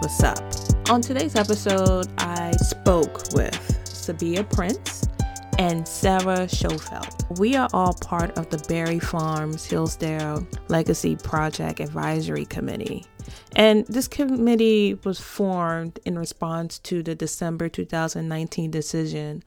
what's up? On today's episode, I spoke with Sabiyha Prince and Sarah Shoenfeld. We are all part of the Barry Farms Hillsdale Legacy Project Advisory Committee. And this committee was formed in response to the December 2019 decision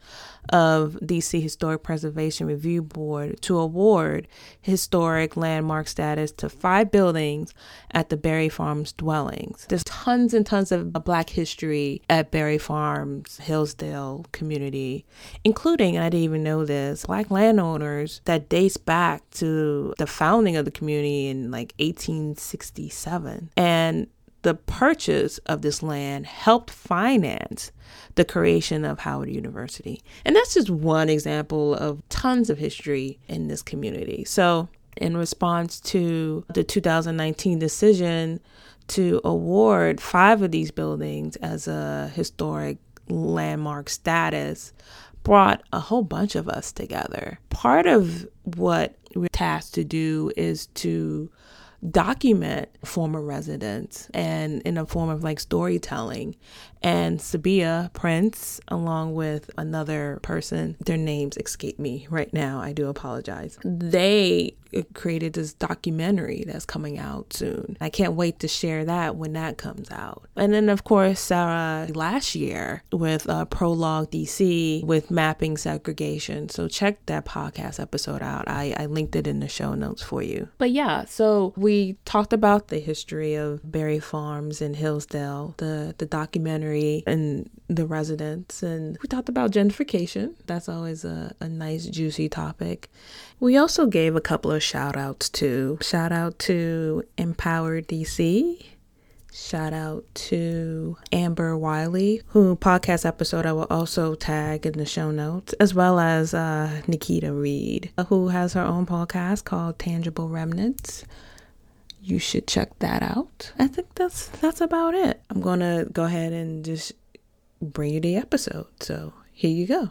of DC Historic Preservation Review Board to award historic landmark status to five buildings at the Barry Farms dwellings. There's tons and tons of black history at Barry Farms Hillsdale community, including, and I didn't even know this, black landowners that dates back to the founding of the community in like 1867. And the purchase of this land helped finance the creation of Howard University. And that's just one example of tons of history in this community. So, in response to the 2019 decision to award five of these buildings as a historic landmark status, brought a whole bunch of us together. Part of what we're tasked to do is to document former residents and in a form of like storytelling. And Sabiyha Prince, along with another person, their names escape me right now. I do apologize. They created this documentary that's coming out soon. I can't wait to share that when that comes out. And then, of course, Sarah last year with uh, Prologue DC with mapping segregation. So check that podcast episode out. I, I linked it in the show notes for you. But yeah, so we talked about the history of Barry Farms in Hillsdale, the, the documentary and the residents, and we talked about gentrification. That's always a, a nice, juicy topic. We also gave a couple of shout outs to shout out to Empower DC. Shout out to Amber Wiley, who podcast episode I will also tag in the show notes, as well as uh, Nikita Reed, who has her own podcast called Tangible Remnants. You should check that out. I think that's that's about it. I'm gonna go ahead and just bring you the episode. So here you go.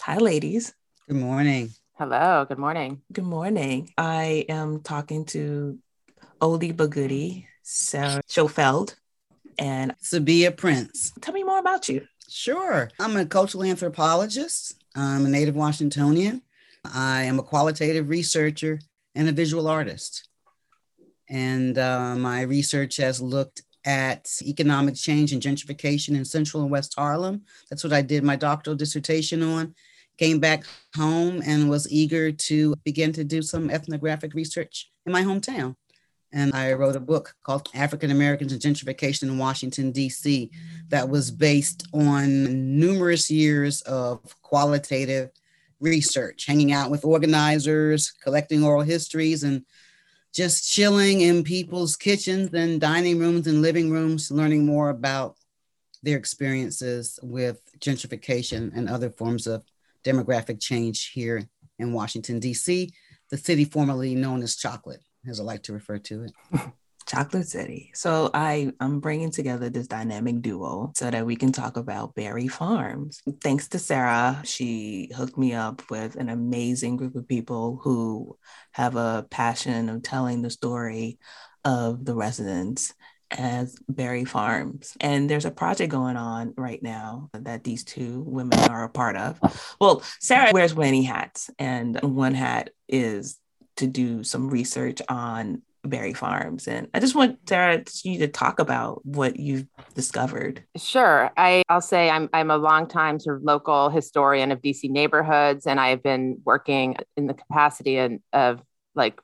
Hi, ladies. Good morning. Hello. Good morning. Good morning. I am talking to oldie but goodie, Sarah Shoenfeld, and Sabiyha Prince. Tell me more about you. Sure. I'm a cultural anthropologist. I'm a native Washingtonian. I am a qualitative researcher and a visual artist. And uh, my research has looked at economic change and gentrification in Central and West Harlem. That's what I did my doctoral dissertation on came back home and was eager to begin to do some ethnographic research in my hometown. And I wrote a book called African Americans and Gentrification in Washington, D.C., that was based on numerous years of qualitative research, hanging out with organizers, collecting oral histories, and just chilling in people's kitchens and dining rooms and living rooms, learning more about their experiences with gentrification and other forms of demographic change here in Washington, D.C., the city formerly known as Chocolate, as I like to refer to it. Chocolate City. So I am bringing together this dynamic duo so that we can talk about Barry Farms. Thanks to Sarah, she hooked me up with an amazing group of people who have a passion of telling the story of the residents as Barry Farms. And there's a project going on right now that these two women are a part of. Well, Sarah wears many hats, and one hat is to do some research on Barry Farms. And I just want Sarah you to talk about what you've discovered. Sure. I, I'll say I'm I'm a longtime sort of local historian of DC neighborhoods, and I've been working in the capacity of, of like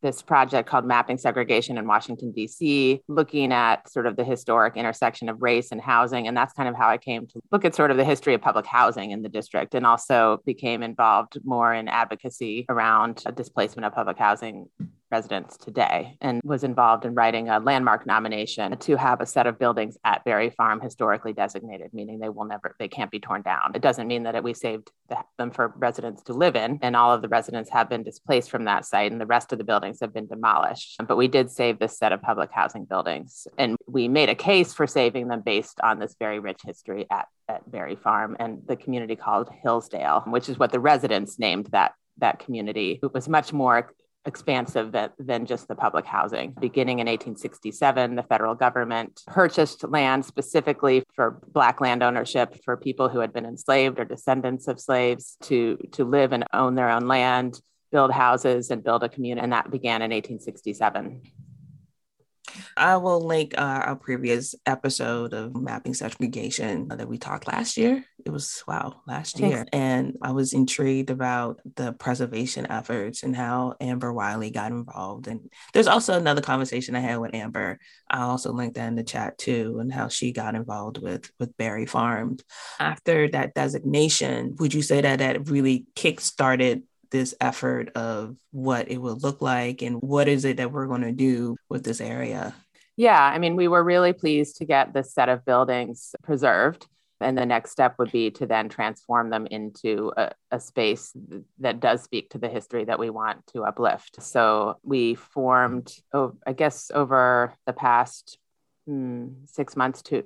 this project called Mapping Segregation in Washington, D.C., looking at sort of the historic intersection of race and housing. And that's kind of how I came to look at sort of the history of public housing in the district and also became involved more in advocacy around displacement of public housing residents today and was involved in writing a landmark nomination to have a set of buildings at Barry Farm historically designated, meaning they will never, they can't be torn down. It doesn't mean that it, we saved them for residents to live in, and all of the residents have been displaced from that site, and the rest of the buildings have been demolished. But we did save this set of public housing buildings, and we made a case for saving them based on this very rich history at, at Barry Farm and the community called Hillsdale, which is what the residents named that that community. It was much more expansive than, just the public housing. Beginning in 1867, the federal government purchased land specifically for Black land ownership for people who had been enslaved or descendants of slaves to, to live and own their own land, build houses, and build a community. And that began in 1867. I will link uh, our previous episode of mapping segregation that we talked last year. It was wow, last year. And I was intrigued about the preservation efforts and how Amber Wiley got involved. And there's also another conversation I had with Amber. I also linked that in the chat too, and how she got involved with with Barry Farms. After that designation, would you say that that really kick-started this effort of what it will look like and what is it that we're going to do with this area? Yeah, I mean, we were really pleased to get this set of buildings preserved. And the next step would be to then transform them into a, a, space that does speak to the history that we want to uplift. So we formed, oh, I guess, over the past mm, six months to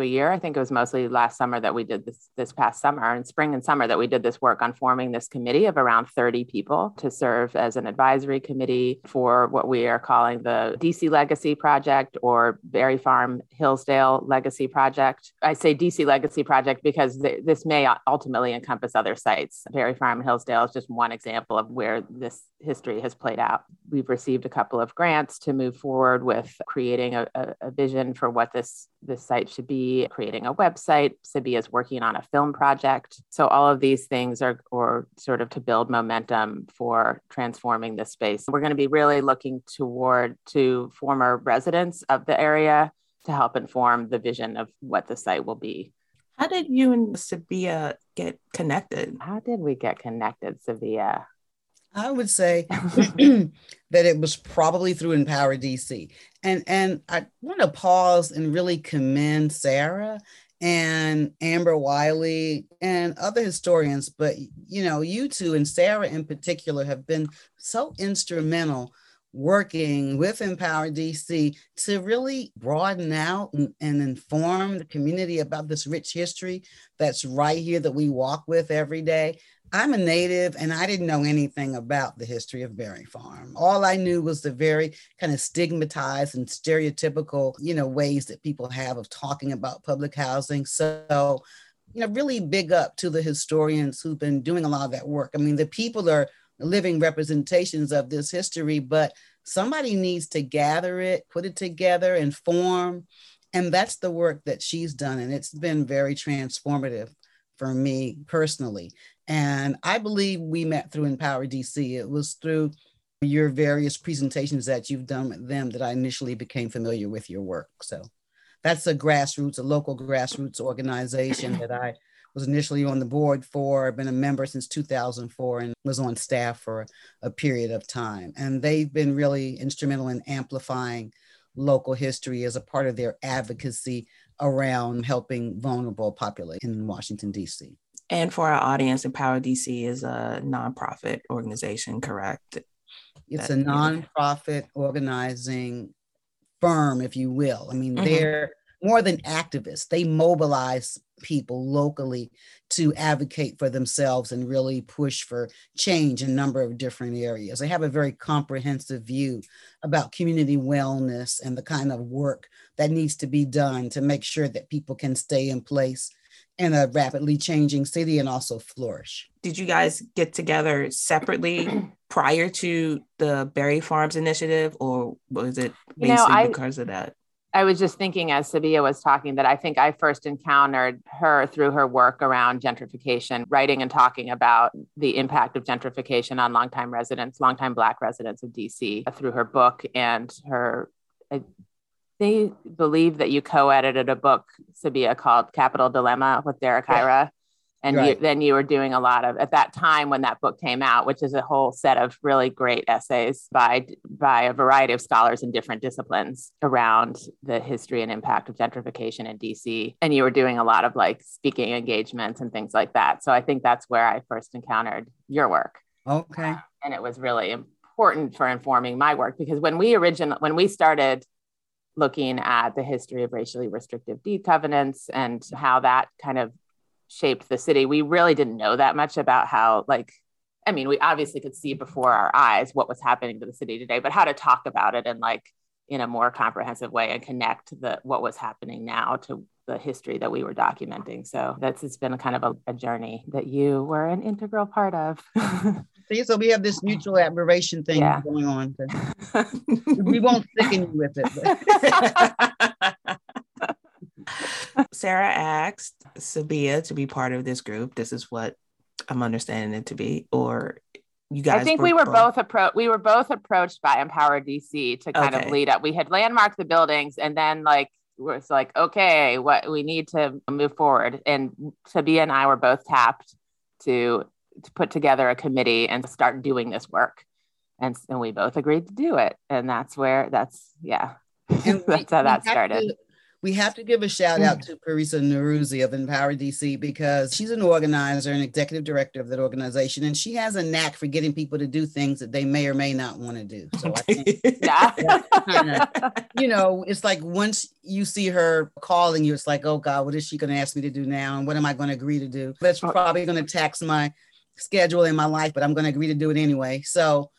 a year. I think it was mostly last summer that we did this this past summer and spring and summer that we did this work on forming this committee of around 30 people to serve as an advisory committee for what we are calling the DC Legacy Project or Barry Farm Hillsdale Legacy Project. I say DC Legacy Project because th- this may ultimately encompass other sites. Barry Farm Hillsdale is just one example of where this history has played out. We've received a couple of grants to move forward with creating a, a, a vision for what this this site should be, creating a website. Sabiyha is working on a film project. So all of these things are or sort of to build momentum for transforming this space. We're going to be really looking toward to former residents of the area to help inform the vision of what the site will be. How did you and Sabiyha get connected? How did we get connected, Sabia? I would say that it was probably through Empower DC. And and I want to pause and really commend Sarah and Amber Wiley and other historians, but you know, you two and Sarah in particular have been so instrumental working with Empower DC to really broaden out and, and, inform the community about this rich history that's right here that we walk with every day. I'm a native and I didn't know anything about the history of Barry Farm. All I knew was the very kind of stigmatized and stereotypical, you know, ways that people have of talking about public housing. So, you know, really big up to the historians who've been doing a lot of that work. I mean, the people are living representations of this history, but somebody needs to gather it, put it together, inform. And that's the work that she's done. And it's been very transformative for me personally. And I believe we met through Empower DC. It was through your various presentations that you've done with them that I initially became familiar with your work. So that's a grassroots, a local grassroots organization that I was initially on the board for, I've been a member since 2004 and was on staff for a period of time. And they've been really instrumental in amplifying local history as a part of their advocacy around helping vulnerable population in Washington, D.C. And for our audience, Empower DC is a nonprofit organization, correct? It's that, a nonprofit organizing firm, if you will. I mean, mm-hmm. they're more than activists, they mobilize people locally to advocate for themselves and really push for change in a number of different areas. They have a very comprehensive view about community wellness and the kind of work that needs to be done to make sure that people can stay in place in a rapidly changing city and also flourish. Did you guys get together separately prior to the Barry Farms initiative, or was it basically you know, I, because of that? I was just thinking as Sabiyha was talking that I think I first encountered her through her work around gentrification, writing and talking about the impact of gentrification on longtime residents, longtime Black residents of DC uh, through her book and her they believe that you co-edited a book, Sabiyha, called Capital Dilemma with Derek yeah. And right. you, then you were doing a lot of at that time when that book came out, which is a whole set of really great essays by by a variety of scholars in different disciplines around the history and impact of gentrification in DC. And you were doing a lot of like speaking engagements and things like that. So I think that's where I first encountered your work. Okay. Uh, and it was really important for informing my work because when we originally when we started looking at the history of racially restrictive deed covenants and how that kind of shaped the city. We really didn't know that much about how like I mean, we obviously could see before our eyes what was happening to the city today, but how to talk about it and like in a more comprehensive way and connect the what was happening now to the history that we were documenting. So that's it's been a kind of a, a journey that you were an integral part of. See, so we have this mutual admiration thing yeah. going on. we won't sicken you with it. Sarah asked Sabiyha to be part of this group. This is what I'm understanding it to be, or you guys. I think were we were both, both approached. We were both approached by Empower DC to kind okay. of lead up. We had landmarked the buildings, and then like was like, okay, what we need to move forward. And Sabiyha and I were both tapped to to put together a committee and start doing this work. And, and we both agreed to do it. And that's where that's yeah. that's how that started. To, we have to give a shout out mm. to Parisa Norouzi of Empower DC because she's an organizer and executive director of that organization, and she has a knack for getting people to do things that they may or may not want to do. So I think, kinda, you know, it's like once you see her calling you, it's like, oh God, what is she going to ask me to do now, and what am I going to agree to do? That's uh, probably going to tax my schedule in my life, but I'm going to agree to do it anyway. So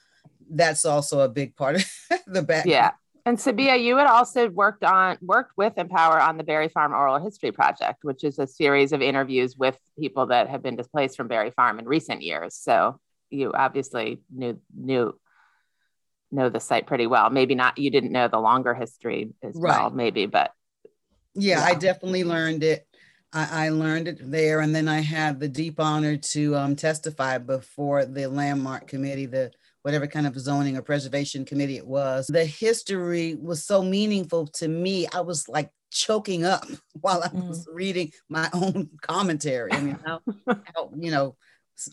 that's also a big part of the back. Yeah. And Sabiyha, you had also worked on worked with Empower on the Barry Farm Oral History Project, which is a series of interviews with people that have been displaced from Barry Farm in recent years. So you obviously knew knew know the site pretty well. Maybe not you didn't know the longer history as right. well, maybe, but yeah, yeah, I definitely learned it. I, I, learned it there, and then I had the deep honor to um, testify before the landmark committee, the whatever kind of zoning or preservation committee it was. The history was so meaningful to me. I was like choking up while I was mm. reading my own commentary. I mean, how, how you know,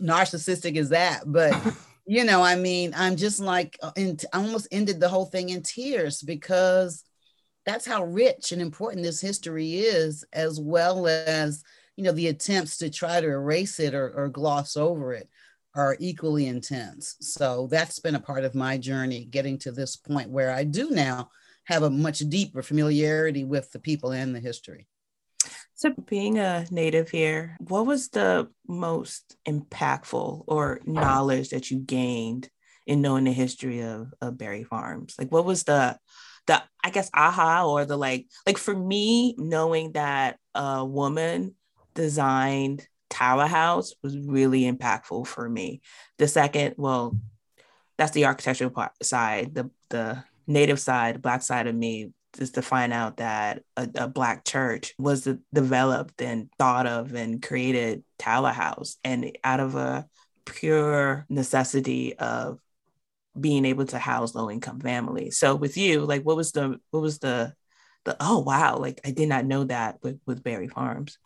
narcissistic is that? But you know, I mean, I'm just like, uh, in, I almost ended the whole thing in tears because that's how rich and important this history is, as well as you know the attempts to try to erase it or, or gloss over it are equally intense. So that's been a part of my journey getting to this point where I do now have a much deeper familiarity with the people and the history. So, being a native here, what was the most impactful or knowledge that you gained in knowing the history of, of Barry Farms? Like, what was the the I guess aha or the like like for me knowing that a woman designed Tower House was really impactful for me. The second, well, that's the architectural part, side. The the native side, black side of me, is to find out that a, a black church was developed and thought of and created Tower House, and out of a pure necessity of being able to house low income families. So with you, like, what was the what was the the oh wow, like I did not know that with with Barry Farms.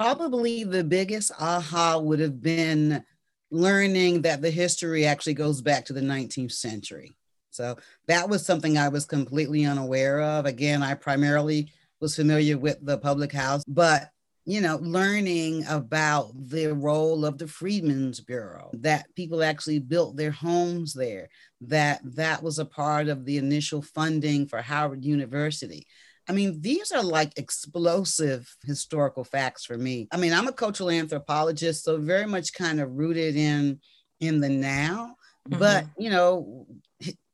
Probably the biggest aha would have been learning that the history actually goes back to the 19th century. So that was something I was completely unaware of. Again, I primarily was familiar with the public house, but you know, learning about the role of the Freedmen's Bureau, that people actually built their homes there, that that was a part of the initial funding for Howard University. I mean, these are like explosive historical facts for me. I mean, I'm a cultural anthropologist, so very much kind of rooted in in the now. Mm-hmm. But you know,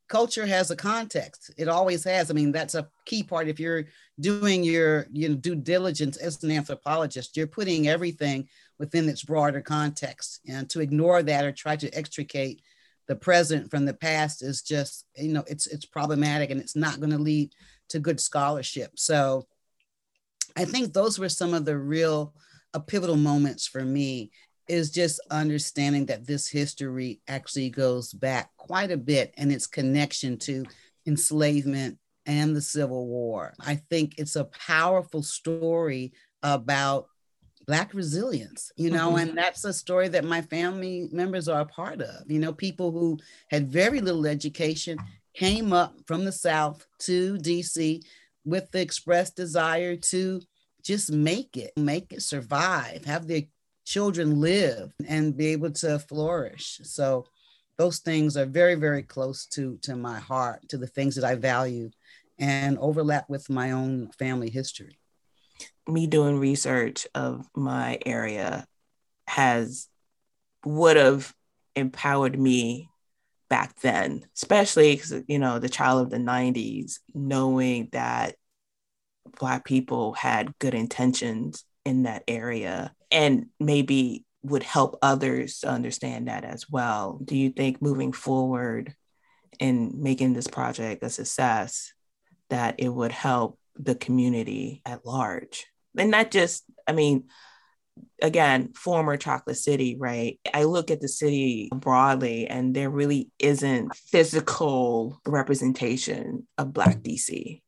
culture has a context. It always has. I mean, that's a key part. If you're doing your you know due diligence as an anthropologist, you're putting everything within its broader context. And to ignore that or try to extricate the present from the past is just you know it's it's problematic and it's not going to lead to good scholarship. So I think those were some of the real uh, pivotal moments for me is just understanding that this history actually goes back quite a bit and its connection to enslavement and the Civil War. I think it's a powerful story about Black resilience, you know, mm-hmm. and that's a story that my family members are a part of. You know, people who had very little education came up from the South to DC with the express desire to just make it, make it survive, have their children live and be able to flourish. So those things are very, very close to, to my heart, to the things that I value and overlap with my own family history. Me doing research of my area has would have empowered me back then, especially because, you know, the child of the 90s, knowing that Black people had good intentions in that area and maybe would help others to understand that as well. Do you think moving forward in making this project a success, that it would help the community at large? And not just, I mean, again, former Chocolate City, right? I look at the city broadly and there really isn't physical representation of Black DC.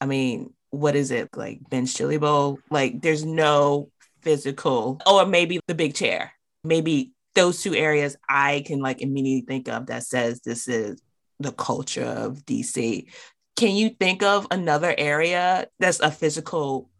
I mean, what is it like Ben's Chili Bowl? Like there's no physical, or maybe the big chair. Maybe those two areas I can like immediately think of that says this is the culture of DC. Can you think of another area that's a physical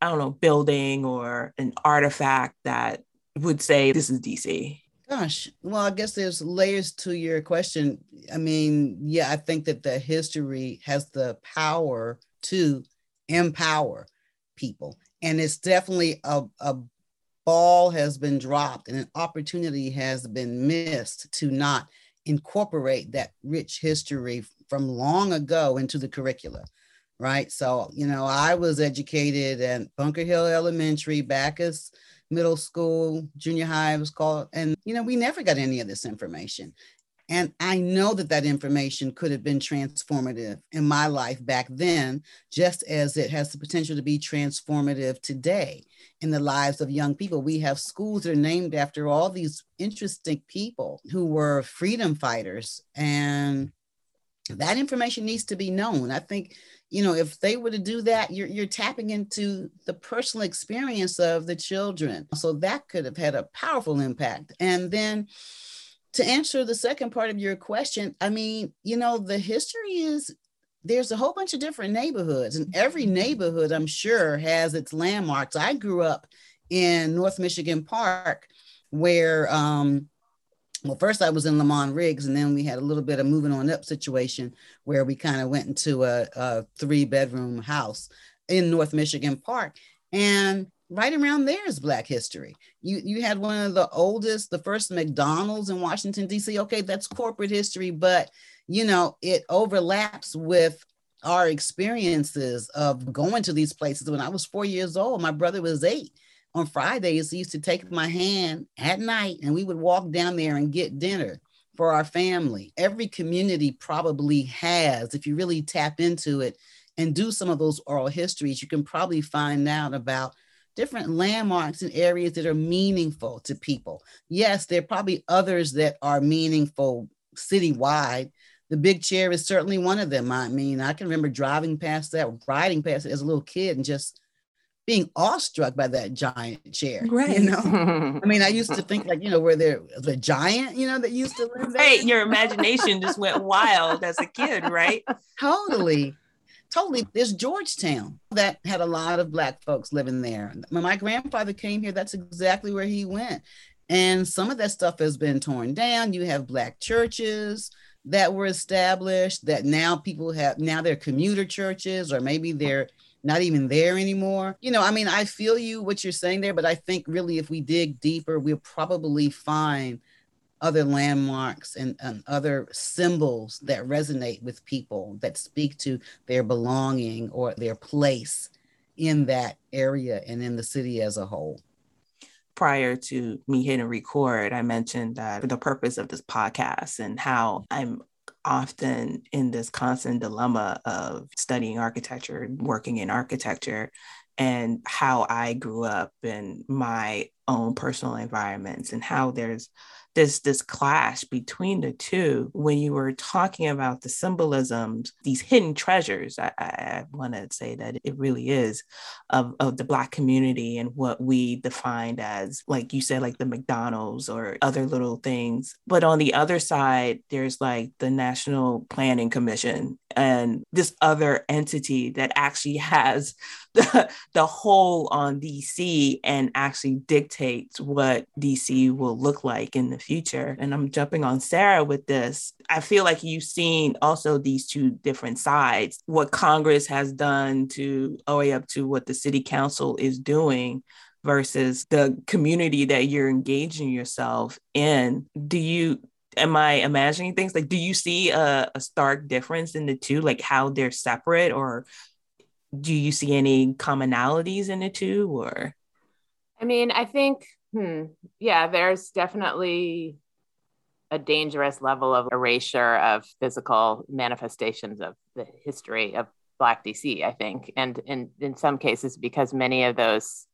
I don't know, building or an artifact that would say this is DC? Gosh, well, I guess there's layers to your question. I mean, yeah, I think that the history has the power to empower people. And it's definitely a, a ball has been dropped and an opportunity has been missed to not incorporate that rich history from long ago into the curricula right? So, you know, I was educated at Bunker Hill Elementary, Backus Middle School, junior high was called, and, you know, we never got any of this information. And I know that that information could have been transformative in my life back then, just as it has the potential to be transformative today in the lives of young people. We have schools that are named after all these interesting people who were freedom fighters. And that information needs to be known. I think you know, if they were to do that, you're, you're tapping into the personal experience of the children. So that could have had a powerful impact. And then to answer the second part of your question, I mean, you know, the history is there's a whole bunch of different neighborhoods, and every neighborhood, I'm sure, has its landmarks. I grew up in North Michigan Park, where um, well, first I was in Lamont Riggs, and then we had a little bit of moving on up situation where we kind of went into a, a three bedroom house in North Michigan Park. And right around there is Black history. You you had one of the oldest, the first McDonald's in Washington D.C. Okay, that's corporate history, but you know it overlaps with our experiences of going to these places. When I was four years old, my brother was eight on Fridays, he used to take my hand at night and we would walk down there and get dinner for our family. Every community probably has, if you really tap into it and do some of those oral histories, you can probably find out about different landmarks and areas that are meaningful to people. Yes, there are probably others that are meaningful citywide. The big chair is certainly one of them. I mean, I can remember driving past that, riding past it as a little kid and just being awestruck by that giant chair. Right. You know, I mean, I used to think like, you know, where there was a giant, you know, that used to live there. Hey, your imagination just went wild as a kid, right? totally. Totally. There's Georgetown that had a lot of Black folks living there. When my grandfather came here, that's exactly where he went. And some of that stuff has been torn down. You have Black churches that were established that now people have, now they're commuter churches, or maybe they're not even there anymore. You know, I mean, I feel you what you're saying there, but I think really if we dig deeper, we'll probably find other landmarks and, and other symbols that resonate with people that speak to their belonging or their place in that area and in the city as a whole prior to me hitting record, I mentioned that the purpose of this podcast and how I'm often in this constant dilemma of studying architecture, working in architecture, and how I grew up in my own personal environments and how there's this this clash between the two when you were talking about the symbolisms these hidden treasures i, I want to say that it really is of, of the black community and what we defined as like you said like the mcdonald's or other little things. But on the other side there's like the national planning commission and this other entity that actually has the, the whole on dc and actually dictates what dc will look like in the future. And I'm jumping on Sarah with this. I feel like you've seen also these two different sides what Congress has done to all way up to what the city council is doing versus the community that you're engaging yourself in. Do you am I imagining things? Like, do you see a, a stark difference in the two, like how they're separate, or do you see any commonalities in the two? Or, I mean, I think, hmm, yeah, there's definitely a dangerous level of erasure of physical manifestations of the history of Black DC, I think. And in, in some cases, because many of those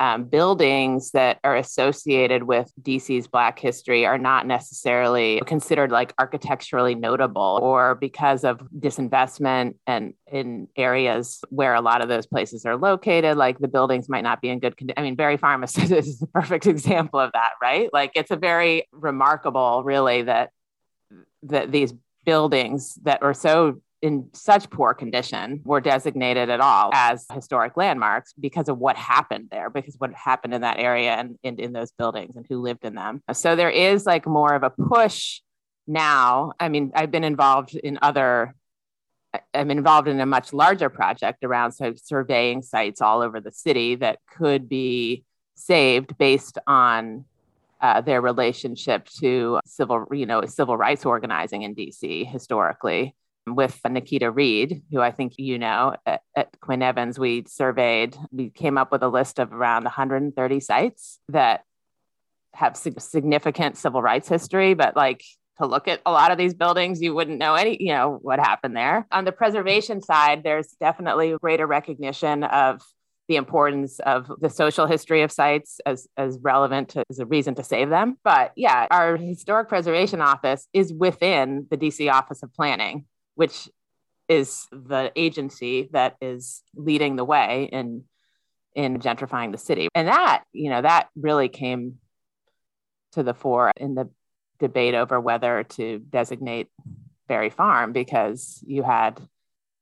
um, buildings that are associated with DC's Black history are not necessarily considered like architecturally notable, or because of disinvestment and in areas where a lot of those places are located, like the buildings might not be in good condition. I mean, Barry Farm is, is the perfect example of that, right? Like it's a very remarkable, really, that that these buildings that are so in such poor condition were designated at all as historic landmarks because of what happened there, because what happened in that area and, and in those buildings and who lived in them. So there is like more of a push now. I mean, I've been involved in other I'm involved in a much larger project around so surveying sites all over the city that could be saved based on uh, their relationship to civil, you know, civil rights organizing in DC historically with Nikita Reed, who I think you know at, at, Quinn Evans. We surveyed, we came up with a list of around 130 sites that have significant civil rights history, but like to look at a lot of these buildings, you wouldn't know any, you know, what happened there. On the preservation side, there's definitely greater recognition of the importance of the social history of sites as, as relevant to, as a reason to save them. But yeah, our historic preservation office is within the DC Office of Planning which is the agency that is leading the way in in gentrifying the city. And that, you know, that really came to the fore in the debate over whether to designate Barry Farm because you had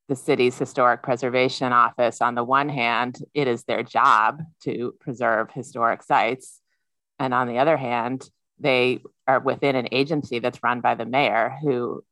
the city's historic preservation office on the one hand it is their job to preserve historic sites and on the other hand they are within an agency that's run by the mayor who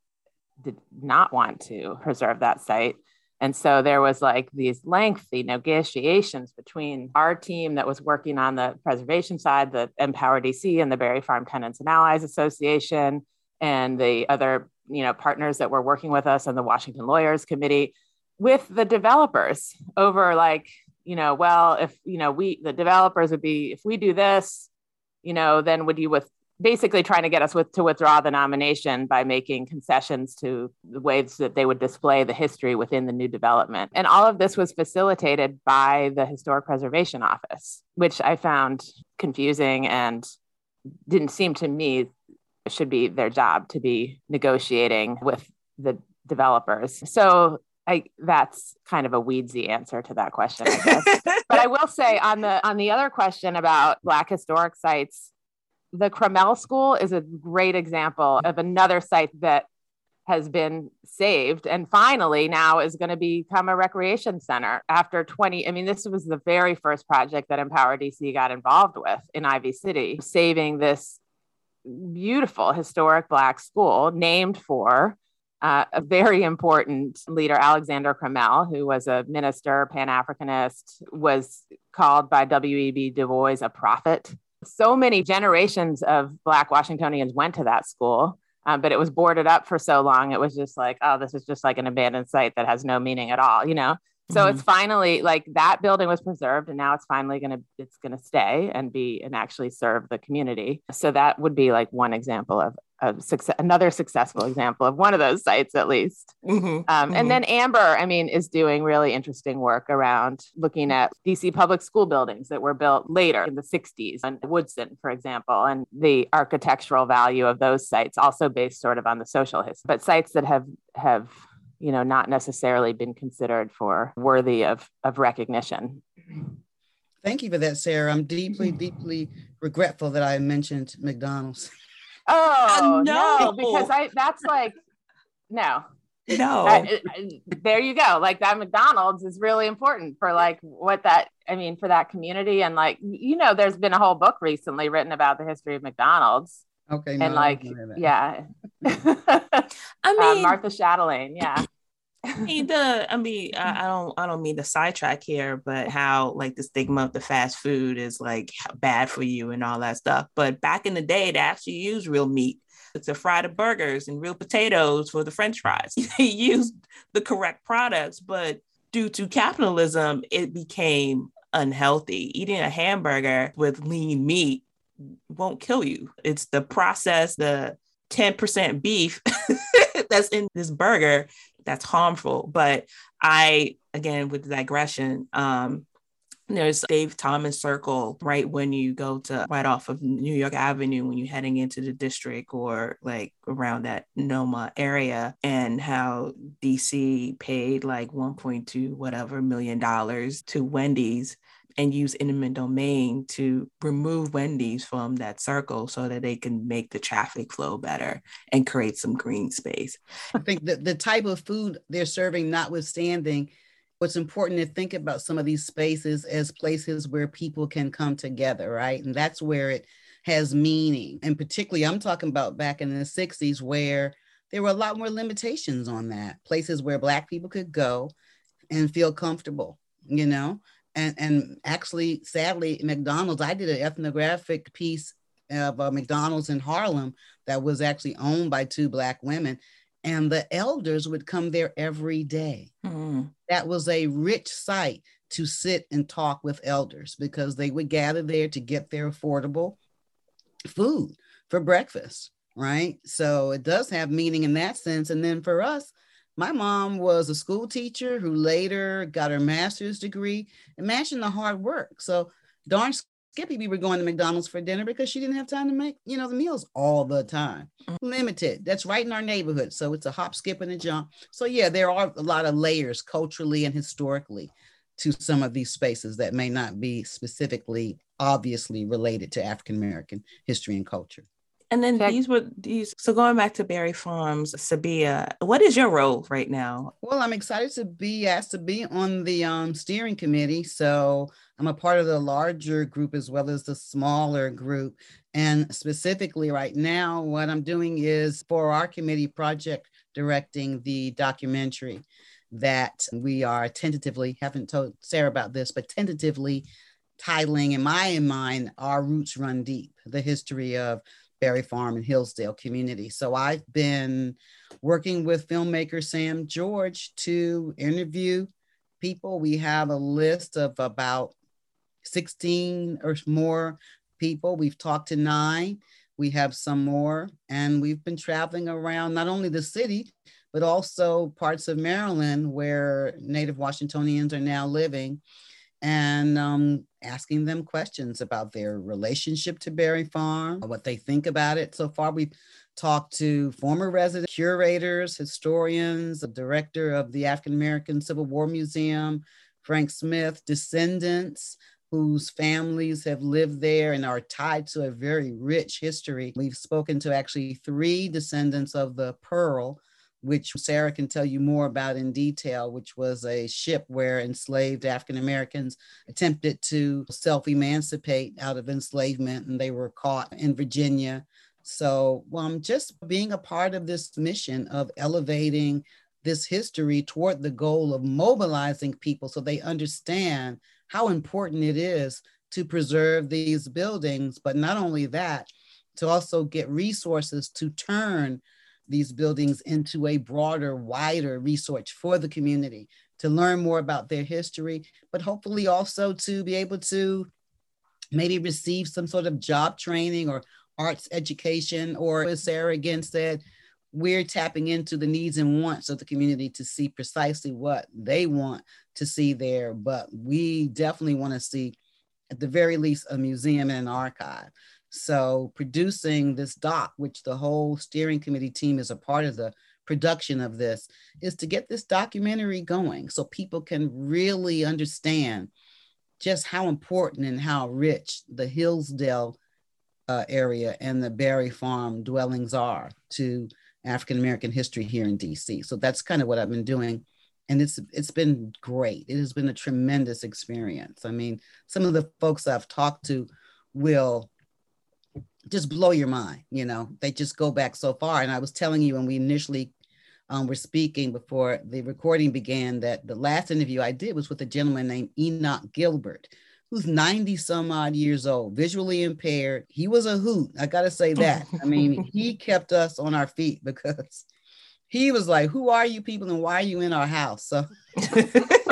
did not want to preserve that site. And so there was like these lengthy negotiations between our team that was working on the preservation side, the Empower DC and the Barry Farm Tenants and Allies Association, and the other you know partners that were working with us and the Washington Lawyers Committee, with the developers over like you know well if you know we the developers would be if we do this you know then would you with basically trying to get us with, to withdraw the nomination by making concessions to the ways that they would display the history within the new development. And all of this was facilitated by the Historic Preservation Office, which I found confusing and didn't seem to me should be their job to be negotiating with the developers. So I that's kind of a weedsy answer to that question, I guess. but I will say on the on the other question about Black historic sites, the Crummell School is a great example of another site that has been saved and finally now is going to become a recreation center after 20 i mean this was the very first project that empower dc got involved with in ivy city saving this beautiful historic black school named for uh, a very important leader, Alexander Crummell, who was a minister, Pan Africanist, was called by W.E.B. Du Bois a prophet so many generations of Black Washingtonians went to that school, um, but it was boarded up for so long. It was just like, oh, this is just like an abandoned site that has no meaning at all, you know? So mm-hmm. it's finally like that building was preserved and now it's finally going to it's going to stay and be and actually serve the community. So that would be like one example of of success, another successful example of one of those sites at least. Mm-hmm. Um, mm-hmm. And then Amber, I mean, is doing really interesting work around looking at DC public school buildings that were built later in the 60s and Woodson, for example, and the architectural value of those sites, also based sort of on the social history, but sites that have have you know not necessarily been considered for worthy of of recognition. Thank you for that, Sarah. I'm deeply, deeply regretful that I mentioned McDonald's. Oh uh, no. no, because I that's like no. No. That, there you go. Like that McDonald's is really important for like what that I mean for that community and like you know there's been a whole book recently written about the history of McDonald's. Okay. No, and like yeah. I uh, mean uh, Marcia Chatelain, yeah. I mean, the I mean, I, I, don't I don't mean to sidetrack here, but how like the stigma of the fast food is like bad for you and all that stuff. But back in the day, they actually used real meat to fry the burgers and real potatoes for the french fries. they used the correct products, but due to capitalism, it became unhealthy. Eating a hamburger with lean meat won't kill you. It's the process, the 10% beef that's in this burger that's harmful. But I, again, with the digression, um, there's Dave Thomas Circle right when you go to right off of New York Avenue when you're heading into the district or like around that Noma area, and how DC paid like 1.2 whatever million dollars to Wendy's and use eminent domain to remove Wendy's from that circle so that they can make the traffic flow better and create some green space. I think that the type of food they're serving, notwithstanding, what's important to think about some of these spaces as places where people can come together, right? And that's where it has meaning. And particularly, I'm talking about back in the 60s where there were a lot more limitations on that, places where Black people could go and feel comfortable, you know? And, and actually, sadly, McDonald's, I did an ethnographic piece of uh, McDonald's in Harlem that was actually owned by two Black women and the elders would come there every day. Mm. That was a rich site to sit and talk with elders because they would gather there to get their affordable food for breakfast, right? So it does have meaning in that sense. And then for us, my mom was a school teacher who later got her master's degree. Imagine the hard work. So darn Skippy, we were going to McDonald's for dinner because she didn't have time to make, you know, the meals all the time. Mm-hmm. Limited. That's right in our neighborhood. So it's a hop, skip, and a jump. So yeah, there are a lot of layers culturally and historically to some of these spaces that may not be specifically obviously related to African American history and culture. And then these were these. So going back to Barry Farms, Sabiyha, what is your role right now? Well, I'm excited to be asked to be on the um, steering committee. So I'm a part of the larger group as well as the smaller group. And specifically, right now, what I'm doing is for our committee project directing the documentary that we are tentatively haven't told Sarah about this, but tentatively titling in my mind, Our Roots Run Deep, the history of Barry Farm and Hillsdale community. So I've been working with filmmaker Sam George to interview people. We have a list of about 16 or more people. We've talked to nine. We have some more, and we've been traveling around not only the city, but also parts of Maryland where Native Washingtonians are now living and um, asking them questions about their relationship to Barry Farm, what they think about it. So far, we've talked to former resident curators, historians, the director of the African American Civil War Museum, Frank Smith, descendants whose families have lived there and are tied to a very rich history. We've spoken to actually three descendants of the Pearl, which Sarah can tell you more about in detail, which was a ship where enslaved African Americans attempted to self emancipate out of enslavement and they were caught in Virginia. So, um, just being a part of this mission of elevating this history toward the goal of mobilizing people so they understand how important it is to preserve these buildings, but not only that, to also get resources to turn these buildings into a broader, wider resource for the community to learn more about their history, but hopefully also to be able to maybe receive some sort of job training or arts education, or as Sarah again said, we're tapping into the needs and wants of the community to see precisely what they want to see there. But we definitely want to see, at the very least, a museum and an archive. So producing this doc, which the whole steering committee team is a part of the production of this, is to get this documentary going so people can really understand just how important and how rich the Hillsdale uh, area and the Barry Farm dwellings are to African American history here in DC. So that's kind of what I've been doing. And it's it's been great. It has been a tremendous experience. I mean, some of the folks I've talked to will just blow your mind. You know, they just go back so far. And I was telling you when we initially um, were speaking before the recording began that the last interview I did was with a gentleman named Enoch Gilbert, who's 90 some odd years old, visually impaired. He was a hoot. I got to say that. I mean, he kept us on our feet because he was like, Who are you people and why are you in our house? So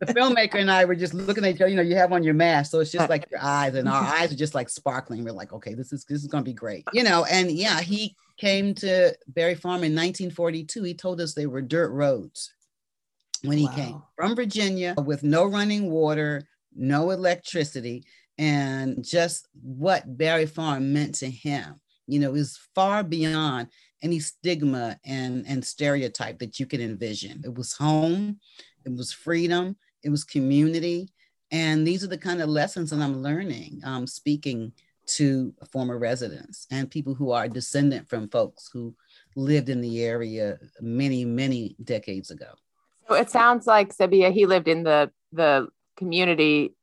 the filmmaker and I were just looking at each other. you know, you have on your mask. So it's just uh, like your eyes, and our eyes are just like sparkling. We're like, okay, this is this is gonna be great. You know, and yeah, he came to Barry Farm in 1942. He told us they were dirt roads when he wow. came from Virginia with no running water, no electricity, and just what Barry Farm meant to him. You know, is far beyond any stigma and, and stereotype that you can envision. It was home, it was freedom, it was community. And these are the kind of lessons that I'm learning, um, speaking to former residents and people who are descendant from folks who lived in the area many, many decades ago. So it sounds like Sabiyha, he lived in the the community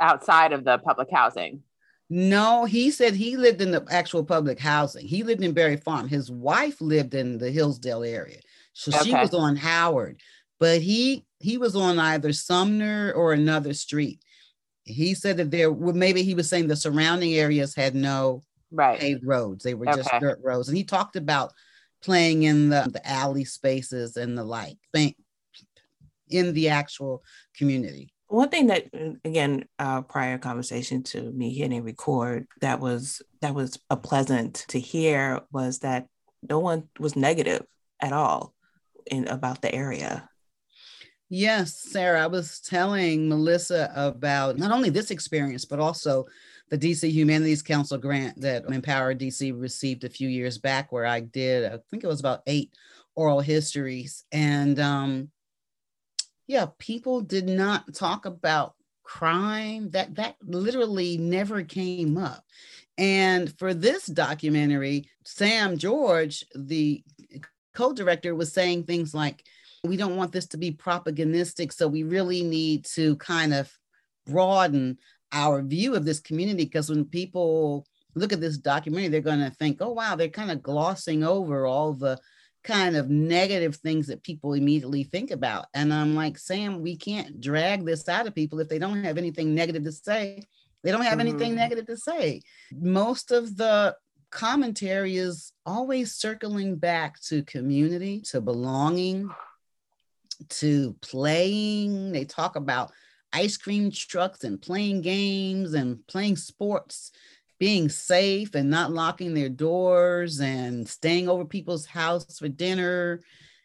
outside of the public housing. No, he said he lived in the actual public housing. He lived in Barry Farm. His wife lived in the Hillsdale area. So okay. she was on Howard, but he he was on either Sumner or another street. He said that there well, maybe he was saying the surrounding areas had no right. paved roads. They were okay. just dirt roads. And he talked about playing in the, the alley spaces and the like in the actual community one thing that uh, again our prior conversation to me hitting record that was that was a pleasant to hear was that no one was negative at all in about the area yes sarah i was telling melissa about not only this experience but also the dc humanities council grant that empower dc received a few years back where i did i think it was about eight oral histories and um, yeah, people did not talk about crime. That that literally never came up. And for this documentary, Sam George, the co-director, was saying things like, we don't want this to be propagandistic, so we really need to kind of broaden our view of this community because when people look at this documentary, they're going to think, oh, wow, they're kind of glossing over all the kind of negative things that people immediately think about. And I'm like, Sam, we can't drag this out of people if they don't have anything negative to say. They don't have mm-hmm. anything negative to say. Most of the commentary is always circling back to community, to belonging, to playing. They talk about ice cream trucks and playing games and playing sports being safe and not locking their doors and staying over people's house for dinner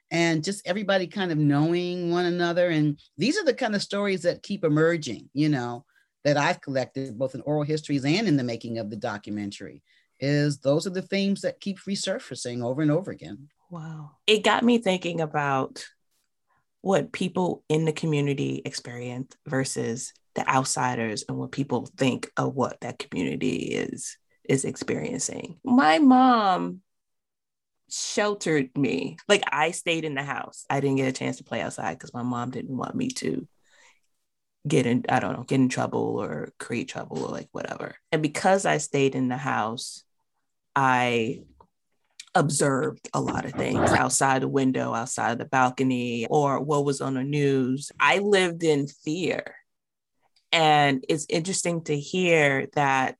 and just everybody kind of knowing one another. And these are the kind of stories that keep emerging you know that i've collected both in oral histories and in the making of the documentary is those are the themes that keep resurfacing over and over again. Wow. It got me thinking about what people in the community experience versus the outsiders and what people think of what that community is is experiencing. My mom sheltered me. Like I stayed in the house. I didn't get a chance to play outside because my mom didn't want me to get in, I don't know, get in trouble or create trouble or like whatever. And because I stayed in the house, I observed a lot of things outside the window, outside the balcony, or what was on the news. I lived in fear and it's interesting to hear that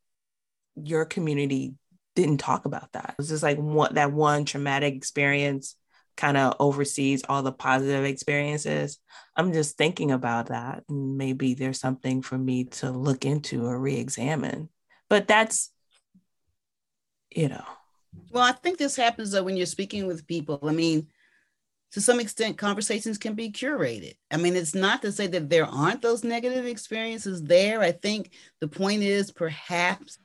your community didn't talk about that. It's just like what that one traumatic experience kind of oversees all the positive experiences. I'm just thinking about that. And maybe there's something for me to look into or re examine. But that's, you know. Well, I think this happens though when you're speaking with people. I mean, to some extent, conversations can be curated. I mean, it's not to say that there aren't those negative experiences there. I think the point is perhaps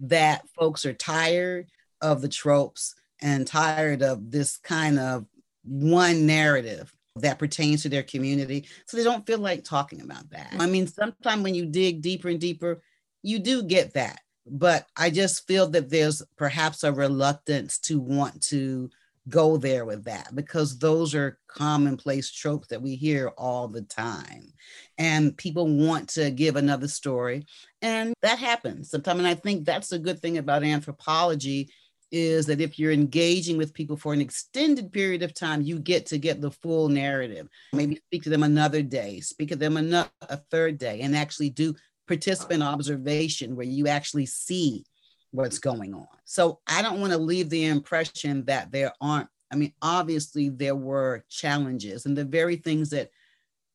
that folks are tired of the tropes and tired of this kind of one narrative that pertains to their community. So they don't feel like talking about that. I mean, sometimes when you dig deeper and deeper, you do get that. But I just feel that there's perhaps a reluctance to want to go there with that because those are commonplace tropes that we hear all the time. And people want to give another story. And that happens sometimes. And I think that's a good thing about anthropology is that if you're engaging with people for an extended period of time, you get to get the full narrative. Maybe speak to them another day, speak to them another, a third day, and actually do participant observation where you actually see what's going on. So I don't want to leave the impression that there aren't, I mean, obviously there were challenges and the very things that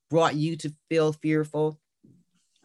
brought you to feel fearful.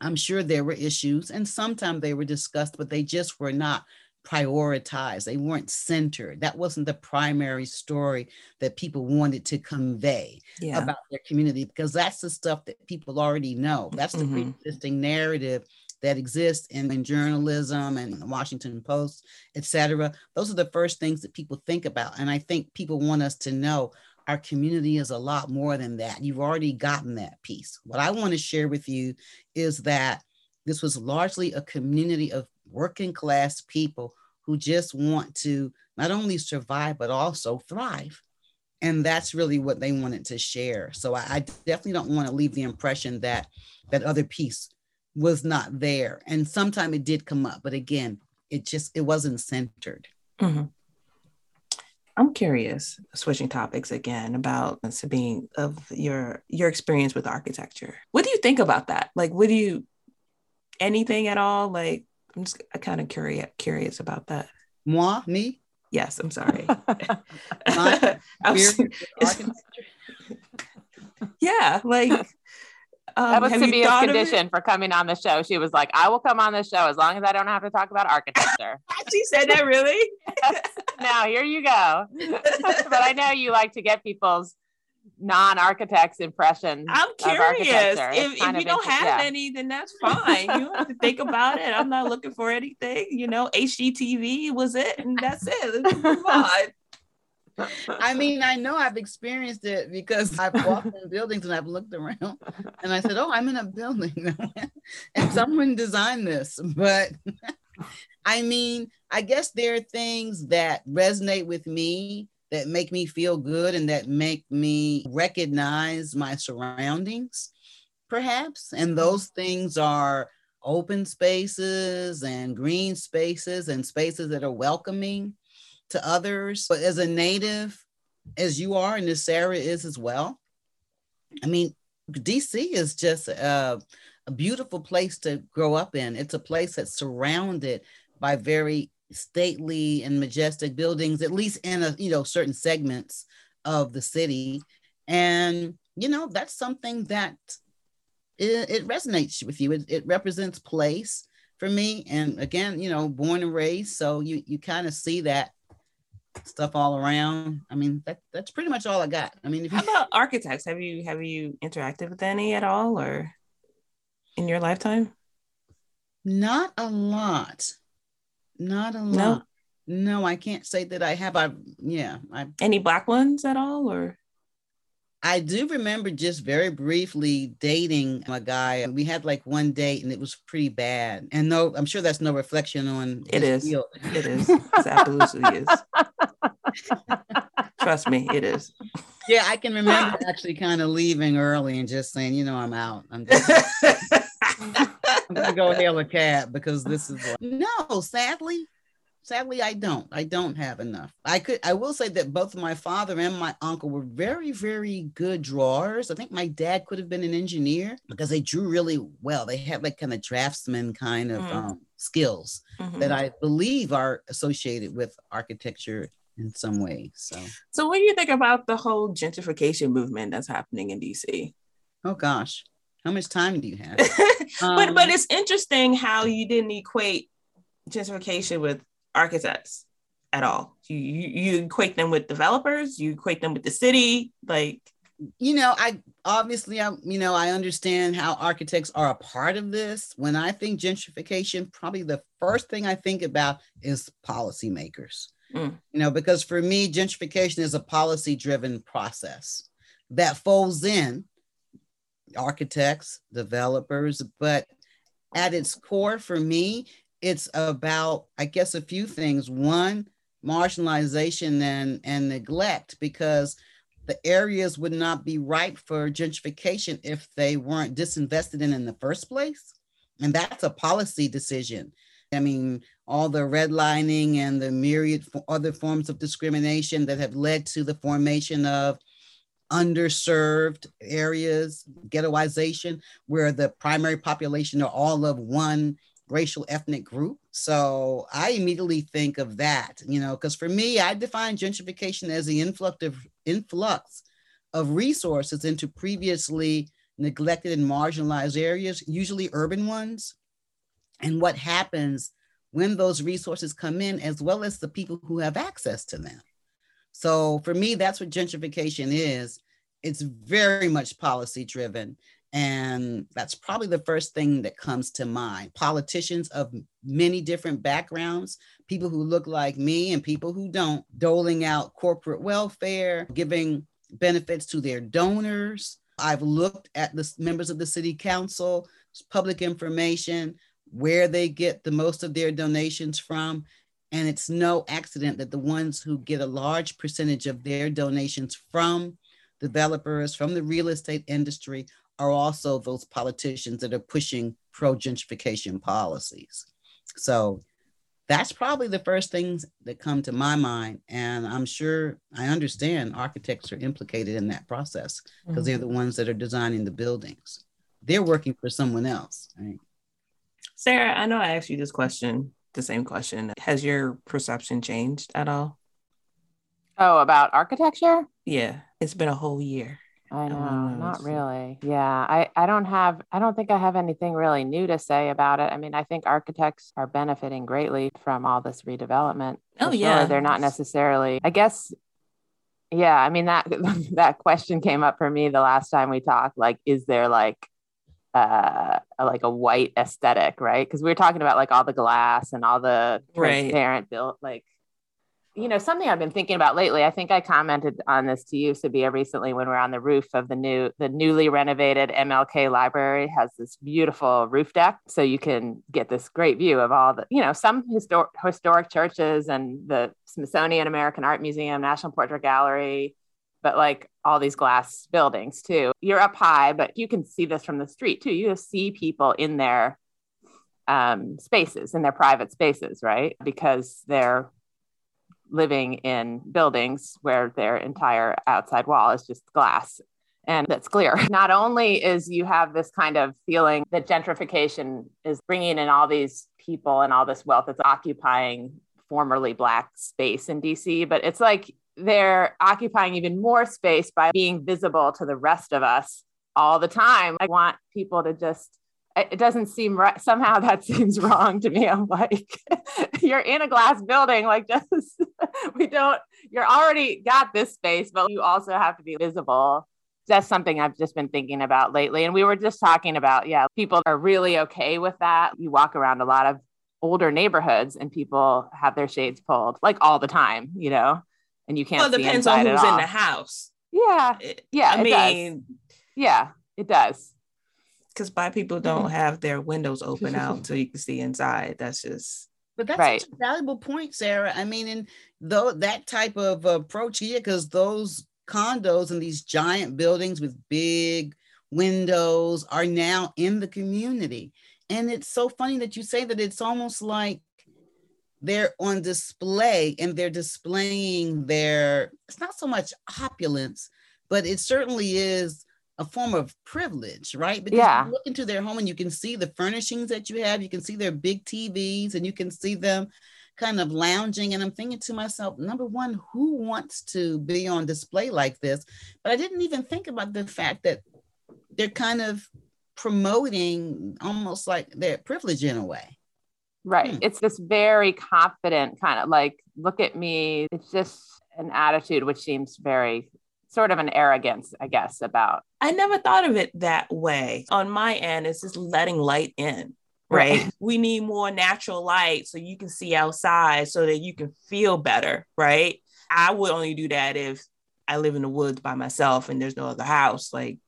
I'm sure there were issues and sometimes they were discussed, but they just were not prioritized. They weren't centered. That wasn't the primary story that people wanted to convey yeah. about their community because that's the stuff that people already know. That's the mm-hmm. pre-existing narrative that exists in, in journalism and the Washington Post, et cetera. Those are the first things that people think about. And I think people want us to know our community is a lot more than that. You've already gotten that piece. What I want to share with you is that this was largely a community of working class people who just want to not only survive, but also thrive. And that's really what they wanted to share. So I, I definitely don't want to leave the impression that that other piece was not there. And sometime it did come up, but again, it just it wasn't centered. Mm-hmm. I'm curious, switching topics again about Sabiyha of your your experience with architecture. What do you think about that? Like, what do you anything at all? Like, I'm just kind of curious curious about that. Moi, me? Yes, I'm sorry. I'm, yeah, like um, that was Sabiyha's condition for coming on the show. She was like, "I will come on the show as long as I don't have to talk about architecture." she said that really. yes. Now here you go. but I know you like to get people's non-architects impressions. I'm curious. If, if you don't have yeah. any, then that's fine. You don't have to think about it. I'm not looking for anything. You know, HGTV was it, and that's it. Let's move on. I mean, I know I've experienced it because I've walked in buildings and I've looked around and I said, Oh, I'm in a building and someone designed this. But I mean, I guess there are things that resonate with me that make me feel good and that make me recognize my surroundings, perhaps. And mm-hmm. those things are open spaces and green spaces and spaces that are welcoming to others. But as a native, as you are, and as Sarah is as well, I mean, DC is just a, a beautiful place to grow up in. It's a place that's surrounded by very stately and majestic buildings, at least in a you know certain segments of the city. And you know, that's something that it, it resonates with you. It, it represents place for me. And again, you know, born and raised. So you you kind of see that stuff all around. I mean, that that's pretty much all I got. I mean, you, how about architects? Have you have you interacted with any at all, or in your lifetime? Not a lot. Not a lot. No, no I can't say that I have. I yeah. I any black ones at all, or I do remember just very briefly dating a guy. We had like one date and it was pretty bad. And no, I'm sure that's no reflection on it is. Field. It is. It absolutely is. Trust me, it is. Yeah, I can remember actually kind of leaving early and just saying, you know, I'm out. I'm just I'm gonna go hail a cab because this is no, sadly, sadly i don't. I don't have enough. I could i will say that both my father and my uncle were very very good drawers. I think my dad could have been an engineer because they drew really well. They had like kind of draftsman kind of mm. um, skills mm-hmm. that i believe are associated with architecture in some way so. So what do you think about the whole gentrification movement that's happening in dc oh gosh how much time do you have but um, but it's interesting how you didn't equate gentrification with architects at all. You, you, you equate them with developers. You equate them with the city. Like, you know, I obviously, I you know, I understand how architects are a part of this. When I think gentrification, probably the first thing I think about is policymakers. Mm. You know, because for me, gentrification is a policy-driven process that folds in architects, developers, but at its core for me it's about, I guess, a few things. One, marginalization and, and neglect, because the areas would not be ripe for gentrification if they weren't disinvested in in the first place. And that's a policy decision. I mean, all the redlining and the myriad other forms of discrimination that have led to the formation of underserved areas, ghettoization, where the primary population are all of one racial ethnic group. So I immediately think of that, you know, because for me, I define gentrification as the influx of influx of resources into previously neglected and marginalized areas, usually urban ones. And what happens when those resources come in, as well as the people who have access to them. So for me, that's what gentrification is. It's very much policy driven. And that's probably the first thing that comes to mind. Politicians of many different backgrounds, people who look like me and people who don't, doling out corporate welfare, giving benefits to their donors. I've looked at the members of the city council, public information, where they get the most of their donations from. And it's no accident that the ones who get a large percentage of their donations from developers, from the real estate industry, are also those politicians that are pushing pro gentrification policies. So that's probably the first things that come to my mind. And I'm sure I understand architects are implicated in that process because mm-hmm. they're the ones that are designing the buildings. They're working for someone else. Right? Sarah, I know I asked you this question, the same question. Has your perception changed at all? Oh, about architecture? Yeah, it's been a whole year. I know, not really. Yeah, I, I don't have, I don't think I have anything really new to say about it. I mean, I think architects are benefiting greatly from all this redevelopment. Oh, sure. yeah. They're not necessarily, I guess, yeah, I mean, that, that question came up for me the last time we talked. Like, is there like, uh like a white aesthetic right because we were talking about like all the glass and all the transparent right. built like you know, something I've been thinking about lately. I think I commented on this to you, Sabiyha, recently when we are on the roof of the new, the newly renovated MLK Library has this beautiful roof deck, so you can get this great view of all the, you know, some historic historic churches and the Smithsonian American Art Museum, National Portrait Gallery, but like all these glass buildings too. You're up high, but you can see this from the street too. You see people in their um, spaces, in their private spaces, right? Because they're living in buildings where their entire outside wall is just glass and that's clear. Not only is you have this kind of feeling that gentrification is bringing in all these people and all this wealth that's occupying formerly black space in DC, but it's like they're occupying even more space by being visible to the rest of us all the time. I want people to just it doesn't seem right. Somehow that seems wrong to me. I'm like, you're in a glass building, like just we don't. You're already got this space, but you also have to be visible. That's something I've just been thinking about lately. And we were just talking about, yeah, people are really okay with that. You walk around a lot of older neighborhoods, and people have their shades pulled like all the time, you know, and you can't. Well, it depends on who's in the house. Yeah, yeah. I mean, does. yeah, it does because black people don't mm-hmm. have their windows open out so you can see inside. That's just but that's right. a valuable point, Sarah. I mean, and though that type of approach here, because those condos and these giant buildings with big windows are now in the community. And it's so funny that you say that it's almost like they're on display and they're displaying their, it's not so much opulence, but it certainly is a form of privilege, right? Because yeah. you look into their home and you can see the furnishings that you have, you can see their big TVs, and you can see them kind of lounging. And I'm thinking to myself, number one, who wants to be on display like this? But I didn't even think about the fact that they're kind of promoting almost like their privilege in a way. Right. Hmm. It's this very confident kind of like, look at me. It's just an attitude which seems very sort of an arrogance, I guess, about. I never thought of it that way. On my end, it's just letting light in. Right. right. We need more natural light so you can see outside so that you can feel better. Right. I would only do that if I live in the woods by myself and there's no other house like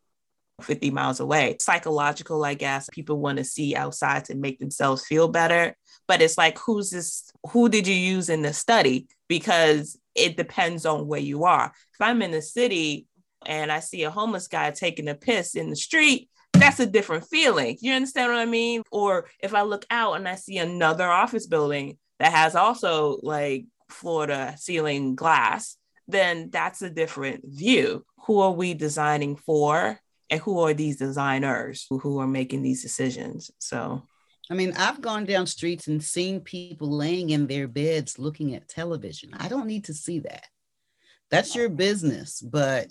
50 miles away. Psychological, I guess. People want to see outside to make themselves feel better. But it's like, who's this? Who did you use in the study? Because it depends on where you are. If I'm in the city and I see a homeless guy taking a piss in the street, that's a different feeling. You understand what I mean? Or if I look out and I see another office building that has also like florida ceiling glass, then that's a different view. Who are we designing for? And who are these designers who are making these decisions? So I mean, I've gone down streets and seen people laying in their beds looking at television. I don't need to see that. That's your business. But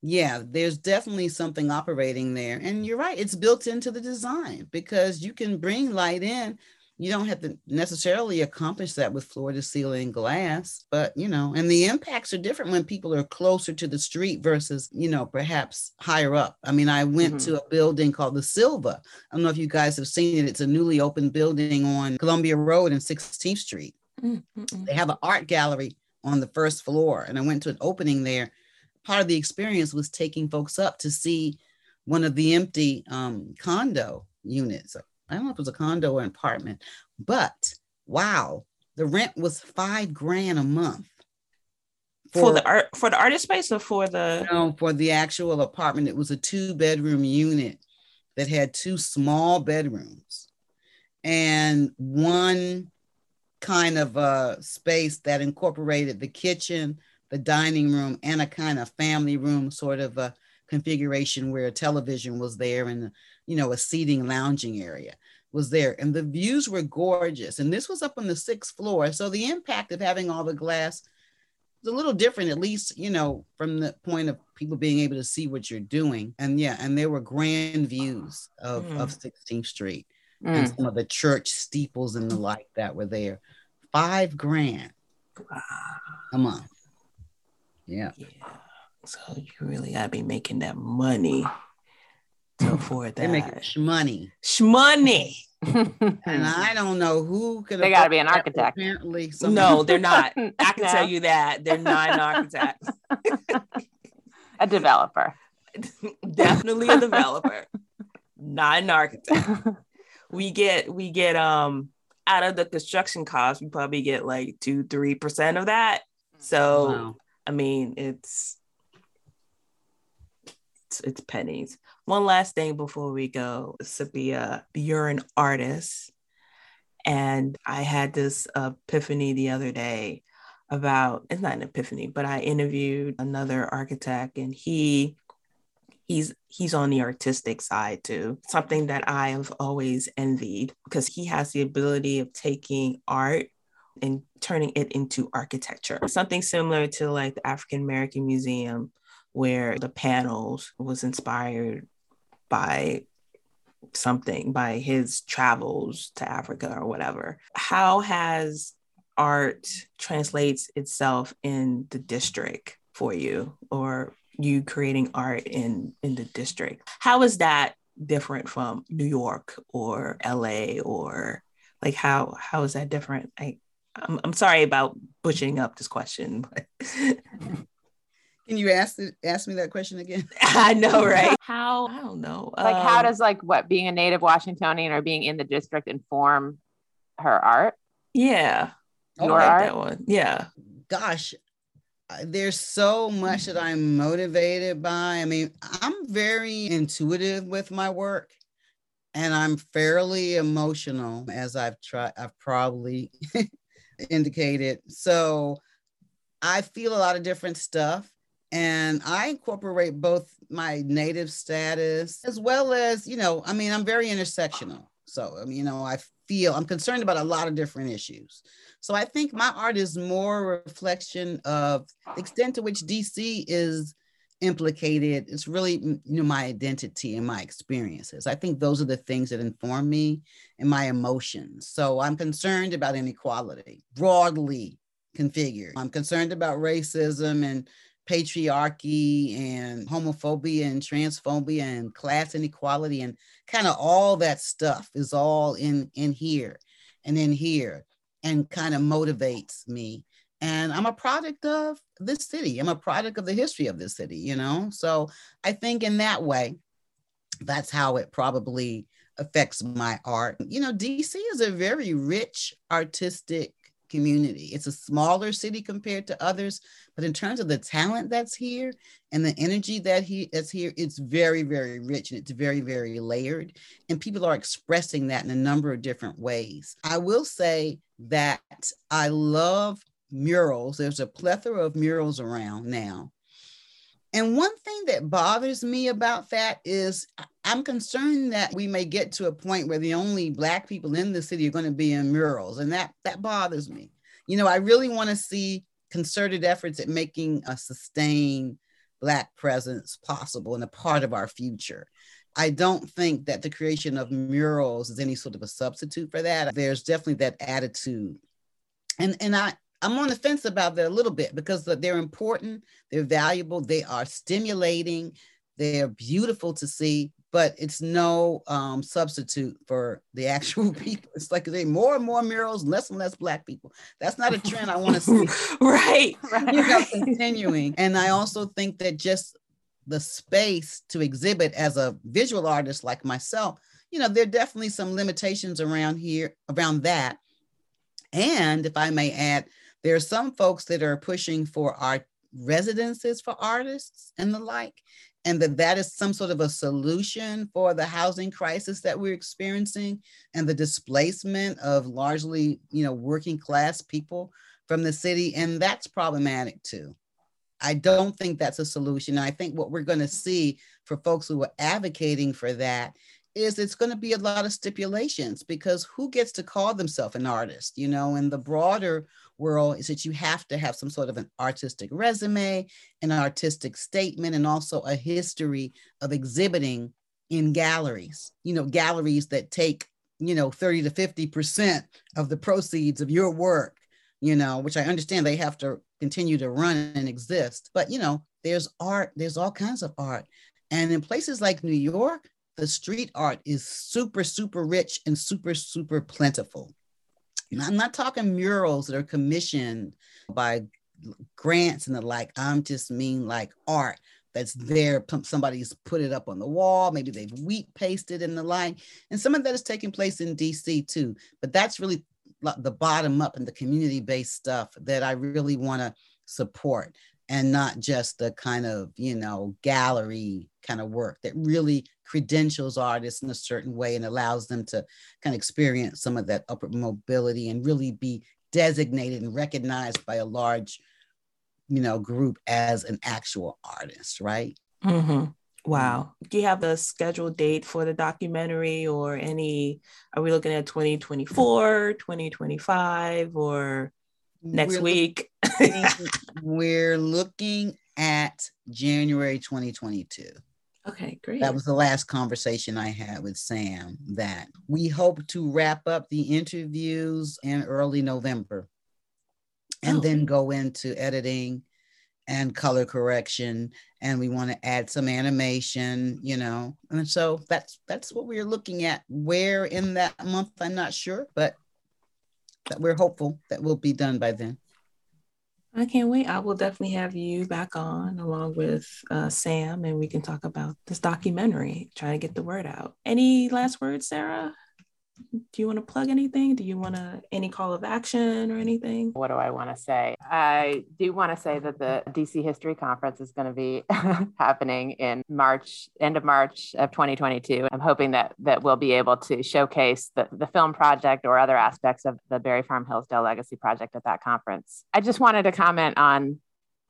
yeah, there's definitely something operating there. And you're right, it's built into the design because you can bring light in you don't have to necessarily accomplish that with floor to ceiling glass, but you know, and the impacts are different when people are closer to the street versus, you know, perhaps higher up. I mean, I went mm-hmm. to a building called the Silva. I don't know if you guys have seen it. It's a newly opened building on Columbia Road and 16th Street. Mm-hmm. They have an art gallery on the first floor, and I went to an opening there. Part of the experience was taking folks up to see one of the empty um, condo units I don't know if it was a condo or an apartment, but wow, the rent was five grand a month. For, for the art for the artist space or for the no for the actual apartment. It was a two bedroom unit that had two small bedrooms and one kind of a space that incorporated the kitchen, the dining room, and a kind of family room sort of a configuration where a television was there and you know, a seating lounging area was there and the views were gorgeous. And this was up on the sixth floor. So the impact of having all the glass is a little different, at least, you know, from the point of people being able to see what you're doing. And yeah, and there were grand views of, mm. of 16th Street mm. and some of the church steeples and the like that were there. Five grand wow. a month. Yeah. yeah. So you really gotta be making that money to afford that. They make shmoney. Shmoney. and I don't know who could. They got to be an architect. Apparently, no, they're not. I can no. tell you that they're not an architect. a developer. Definitely a developer, not an architect. We get we get um out of the construction cost, we probably get like two three percent of that. So wow. I mean, it's it's, it's pennies. One last thing before we go, Sabiyha, you're an artist. And I had this epiphany the other day about it's not an epiphany, but I interviewed another architect and he he's he's on the artistic side too. Something that I have always envied because he has the ability of taking art and turning it into architecture. Something similar to like the African American Museum where the panels was inspired by something by his travels to Africa or whatever. How has art translates itself in the district for you or you creating art in in the district? How is that different from New York or LA or like how how is that different? I I'm, I'm sorry about butchering up this question. But Can you ask it, ask me that question again? I know, right? how I don't know. Like, um, how does like what being a native Washingtonian or being in the district inform her art? Yeah, your like art. That one. Yeah. Gosh, there's so much that I'm motivated by. I mean, I'm very intuitive with my work and I'm fairly emotional as I've tried I've probably indicated. So I feel a lot of different stuff and I incorporate both my native status as well as, you know, I mean, I'm very intersectional. So, I mean, you know, I feel I'm concerned about a lot of different issues. So I think my art is more reflection of the extent to which DC is implicated. It's really, you know, my identity and my experiences. I think those are the things that inform me and my emotions. So I'm concerned about inequality broadly configured. I'm concerned about racism and patriarchy and homophobia and transphobia and class inequality and kind of all that stuff is all in in here and in here and kind of motivates me. And i'm a product of this city. I'm a product of the history of this city you know? So i think in that way that's how it probably affects my art. You know dc is a very rich artistic community. It's a smaller city compared to others, but in terms of the talent that's here and the energy that he is here, it's very, very rich and it's very, very layered. And people are expressing that in a number of different ways. I will say that I love murals. There's a plethora of murals around now. And one thing that bothers me about that is I'm concerned that we may get to a point where the only black people in the city are going to be in murals. And that that bothers me. You know, I really want to see concerted efforts at making a sustained black presence possible and a part of our future. I don't think that the creation of murals is any sort of a substitute for that. There's definitely that attitude. And and I I'm on the fence about that a little bit because they're important, they're valuable, they are stimulating, they're beautiful to see, but it's no um, substitute for the actual people. It's like they more and more murals, less and less black people. That's not a trend I want to see. right, right. You know, continuing. And I also think that just the space to exhibit as a visual artist like myself, you know, there are definitely some limitations around here around that. And if I may add, there are some folks that are pushing for art residences for artists and the like, and that that is some sort of a solution for the housing crisis that we're experiencing and the displacement of largely, you know, working class people from the city, and that's problematic too. I don't think that's a solution. I think what we're going to see for folks who are advocating for that is it's going to be a lot of stipulations because who gets to call themselves an artist you know in the broader world is that you have to have some sort of an artistic resume an artistic statement and also a history of exhibiting in galleries you know galleries that take you know 30 to 50 percent of the proceeds of your work you know which i understand they have to continue to run and exist but you know there's art there's all kinds of art and in places like new york the street art is super, super rich and super, super plentiful. And I'm not talking murals that are commissioned by grants and the like. I'm just mean like art that's there. Somebody's put it up on the wall. Maybe they've wheat pasted in the line. And some of that is taking place in DC too. But that's really the bottom up and the community based stuff that I really want to support and not just the kind of, you know, gallery kind of work that really credentials artists in a certain way and allows them to kind of experience some of that upward mobility and really be designated and recognized by a large, you know, group as an actual artist, right? Mm-hmm. Wow. Do you have a scheduled date for the documentary or any? Are we looking at 2024, 2025, or next we're week? Looking, we're looking at January 2022. Okay, great. That was the last conversation I had with Sam. That we hope to wrap up the interviews in early November and oh. then go into editing and color correction and we want to add some animation you know and so that's that's what we're looking at where in that month i'm not sure but that we're hopeful that will be done by then I can't wait. I will definitely have you back on along with uh, Sam, and we can talk about this documentary, try to get the word out. Any last words, Sarah? Do you want to plug anything? Do you want to any call of action or anything? What do I want to say? I do want to say that the DC History Conference is going to be happening in March, end of March of 2022. I'm hoping that that we'll be able to showcase the, the film project or other aspects of the Barry Farm Hillsdale Legacy Project at that conference. I just wanted to comment on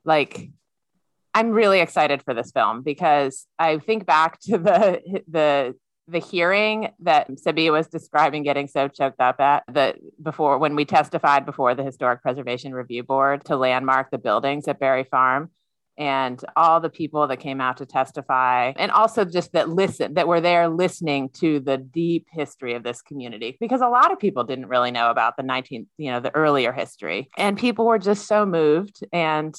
like I'm really excited for this film because I think back to the the the hearing that Sabiyha was describing getting so choked up at that before when we testified before the Historic Preservation Review Board to landmark the buildings at Barry Farm and all the people that came out to testify and also just that listen that were there listening to the deep history of this community. Because a lot of people didn't really know about the 19th you know the earlier history. And people were just so moved and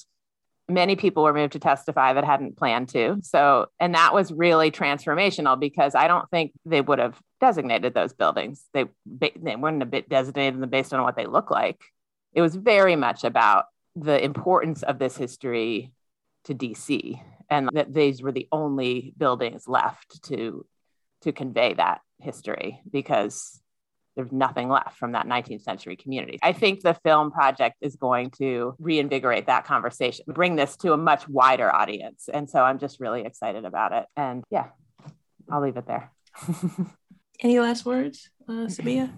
many people were moved to testify that hadn't planned to. So, and that was really transformational because I don't think they would have designated those buildings. They they wouldn't have designated them based on what they look like. It was very much about the importance of this history to DC, and that these were the only buildings left to to convey that history because there's nothing left from that 19th century community. I think the film project is going to reinvigorate that conversation, bring this to a much wider audience. And so I'm just really excited about it. And yeah, I'll leave it there. Any last words, uh, Sabiyha?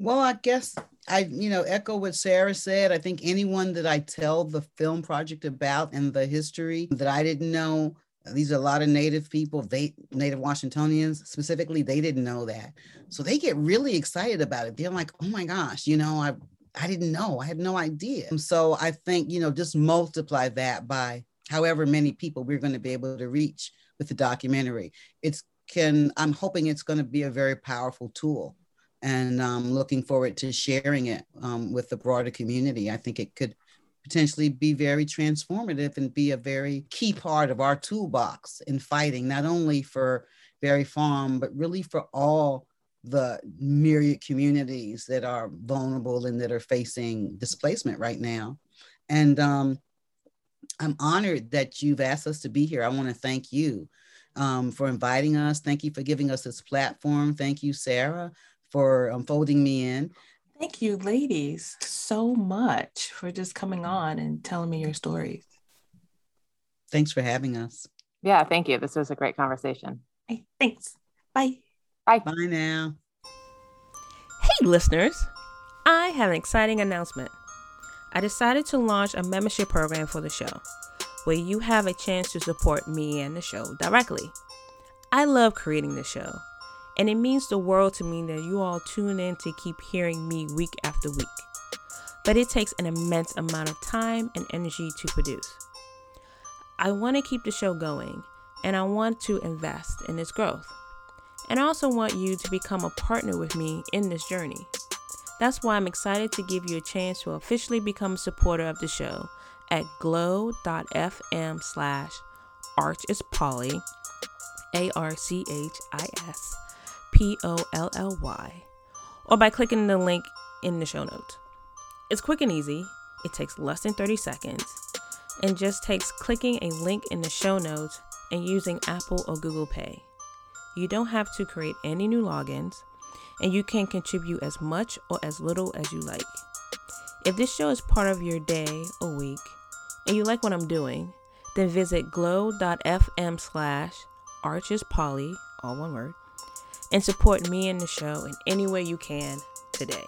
Well, I guess I, you know, echo what Sarah said. I think anyone that I tell the film project about and the history that I didn't know, these are a lot of native people they native washingtonians specifically they didn't know that. So they get really excited about it. They're like oh my gosh you know i i didn't know. I had no idea. So i think you know just multiply that by however many people we're going to be able to reach with the documentary. It's can i'm hoping it's going to be a very powerful tool. And i'm um, looking forward to sharing it um, with the broader community. I think it could potentially be very transformative and be a very key part of our toolbox in fighting, not only for Barry Farm, but really for all the myriad communities that are vulnerable and that are facing displacement right now. And um, I'm honored that you've asked us to be here. I want to thank you um, for inviting us. Thank you for giving us this platform. Thank you, Sarah, for um, folding me in. Thank you, ladies, so much for just coming on and telling me your stories. Thanks for having us. Yeah, thank you. This was a great conversation. Hey, thanks. Bye. Bye. Bye now. Hey, listeners. I have an exciting announcement. I decided to launch a membership program for the show where you have a chance to support me and the show directly. I love creating the show and it means the world to me that you all tune in to keep hearing me week after week. But it takes an immense amount of time and energy to produce. I want to keep the show going, and I want to invest in its growth. And I also want you to become a partner with me in this journey. That's why I'm excited to give you a chance to officially become a supporter of the show at glow.fm slash arch is P O L L Y, or by clicking the link in the show notes. It's quick and easy, it takes less than 30 seconds, and just takes clicking a link in the show notes and using Apple or Google Pay. You don't have to create any new logins, and you can contribute as much or as little as you like. If this show is part of your day or week, and you like what I'm doing, then visit glow.fm slash archespolly, all one word, and support me and the show in any way you can today.